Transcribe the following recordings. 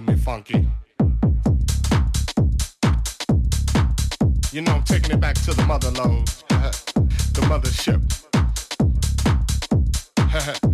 made me funky. You know, I'm taking it back to the mother lode, the mothership.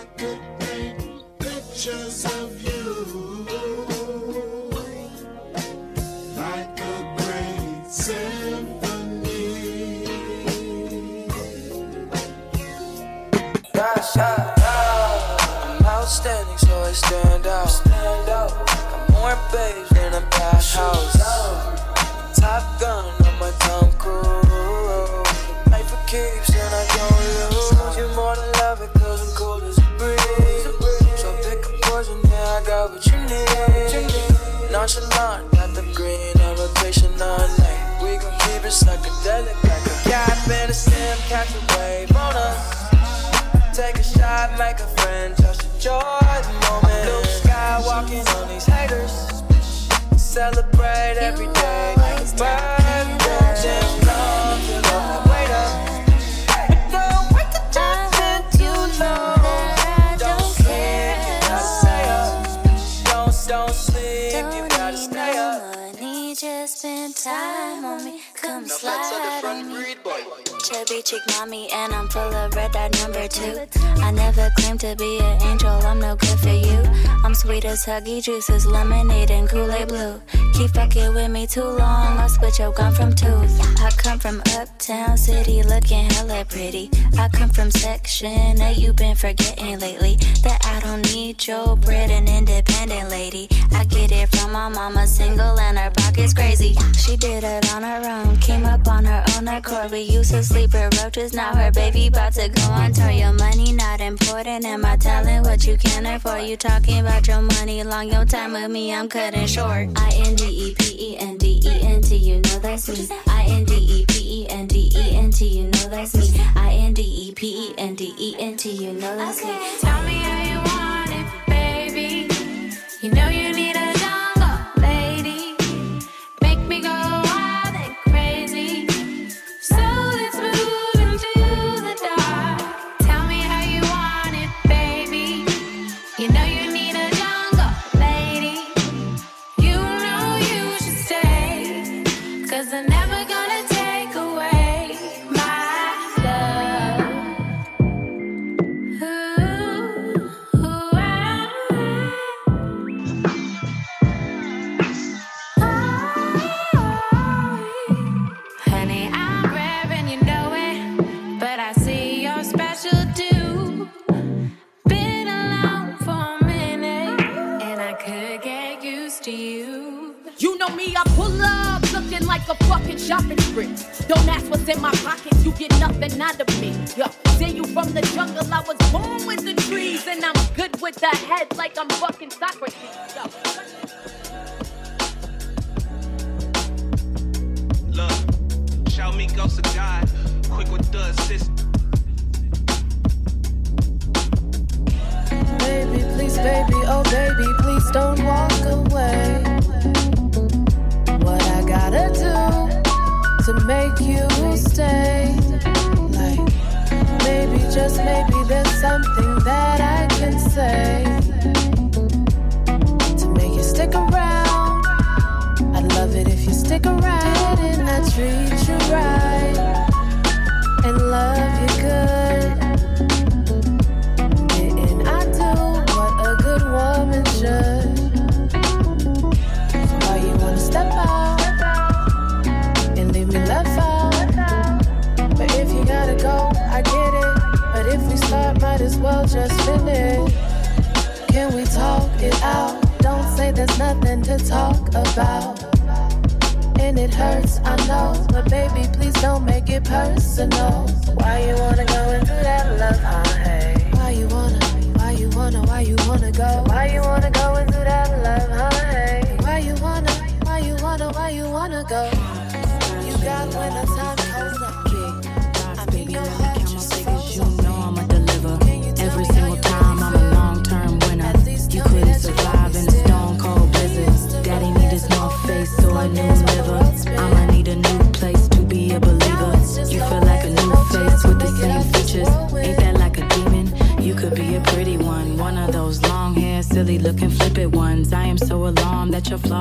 I could paint pictures of you like a great symphony. I'm outstanding, so I stand out. Stand out. Got more babes than a bathhouse. Top gun Nonchalant, got the green on rotation all night. We gon' keep it psychedelic like a cap in a sim, catch a wave on us. Take a shot, make a time on me. Come slide on me. Chubby chick mommy, and I'm full of red dot number two. I never claimed to be an angel, I'm no good for you. I'm sweet as huggy juices, lemonade and Kool-Aid blue. Keep fucking with me too long, I'll split your gum from tooth. I come from uptown city, looking hella pretty. I come from section that you been forgetting lately. That I don't need your bread, an independent lady. I get it from my mama, single and her pockets crazy. She did it on her own, came up on her own accord. We used to sleep with roaches, now her baby about to go on tour. Your money not important, and my talent what you can afford. You talking about your money, long your time with me, I'm cutting short. I N D E P E N D E N T, you know that's me. on me, I pull up looking like a fucking shopping spree. Don't ask what's in my pockets, you get nothing out of me. Yo, see you from the jungle, I was born with the trees, and I'm good with the head like I'm fucking Socrates. Yo. Look, show me ghost of God, quick with the assist. Baby, please, baby, oh baby, please don't walk away gotta do to make you stay? Like, maybe, just maybe, there's something that I can say to make you stick around. I'd love it if you stick around and I treat you right and love you good.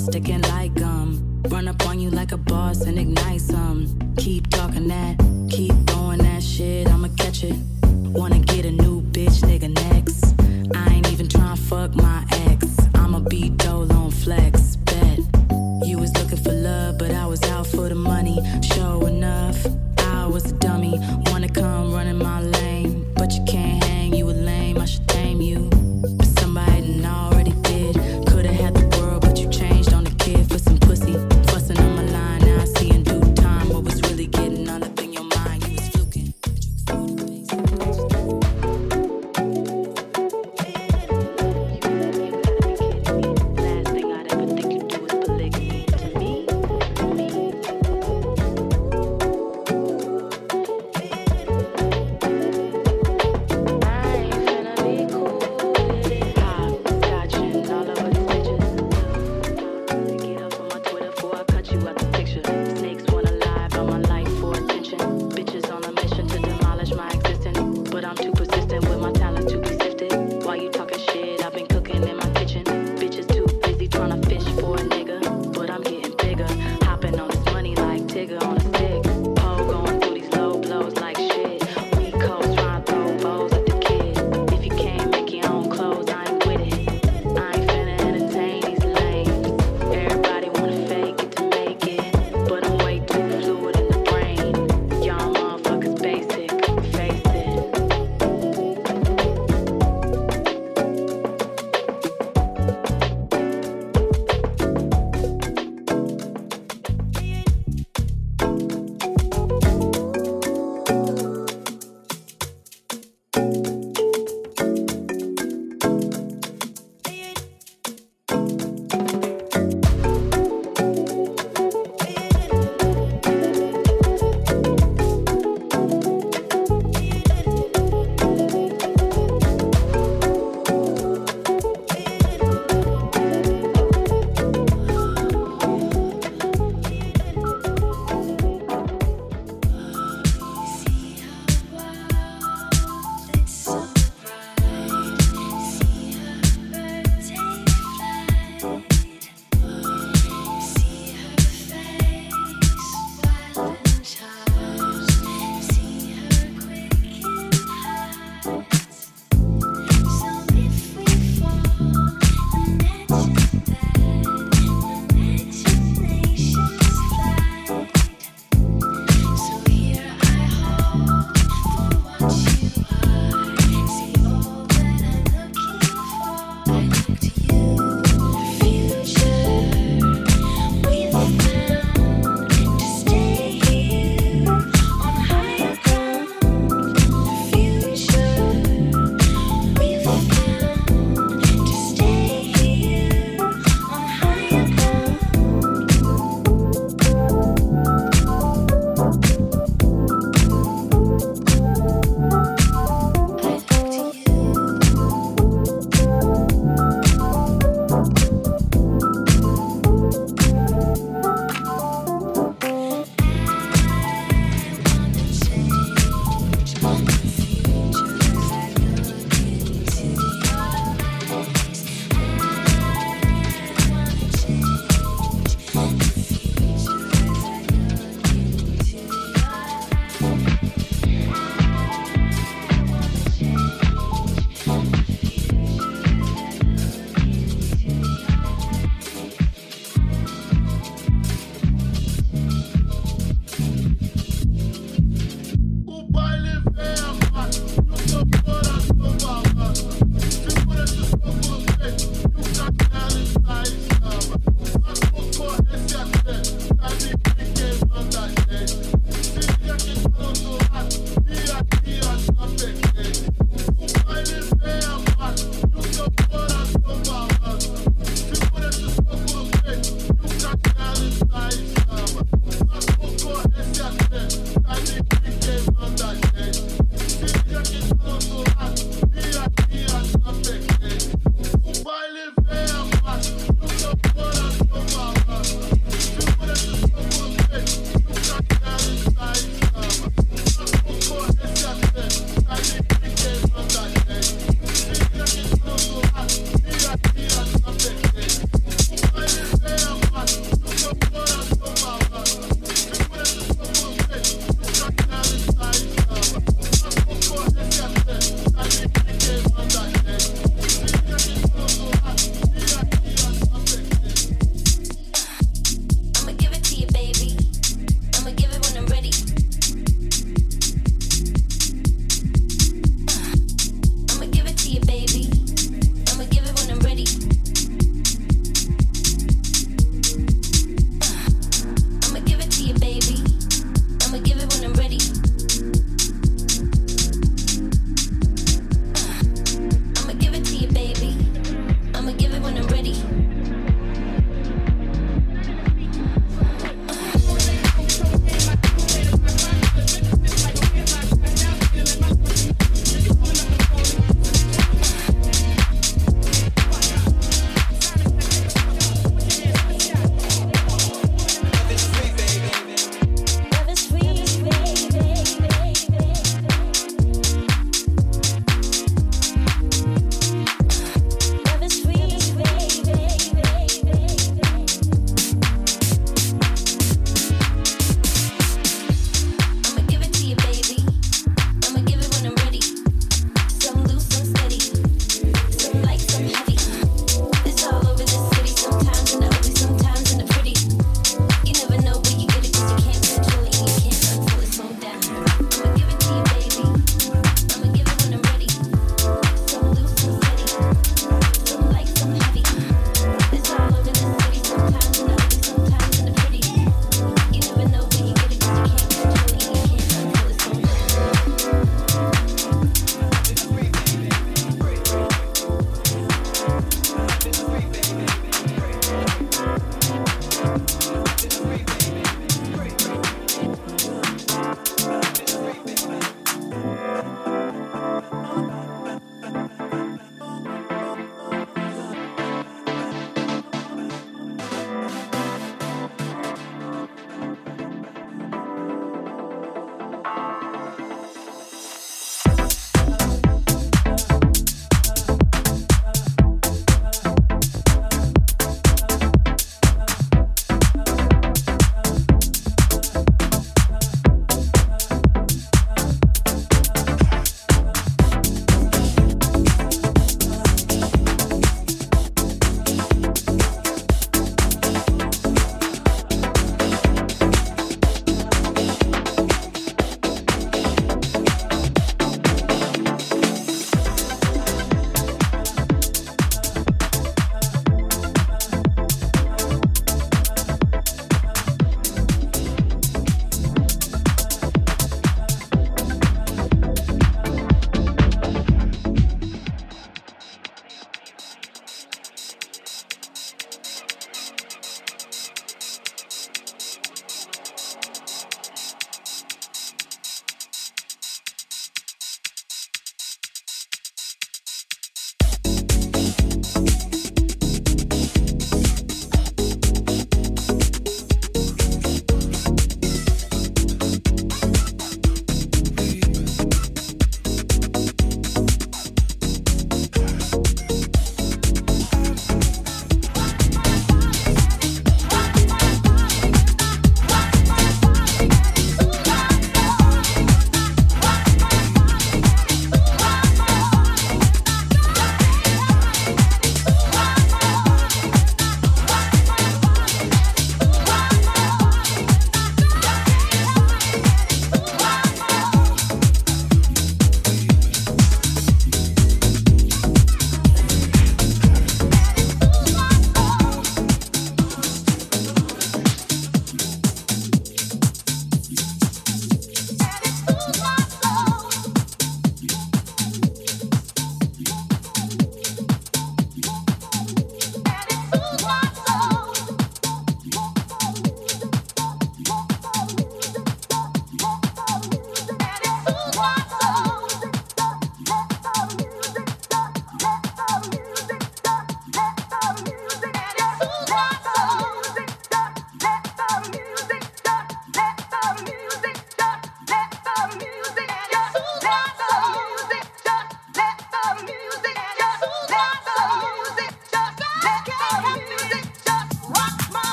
sticking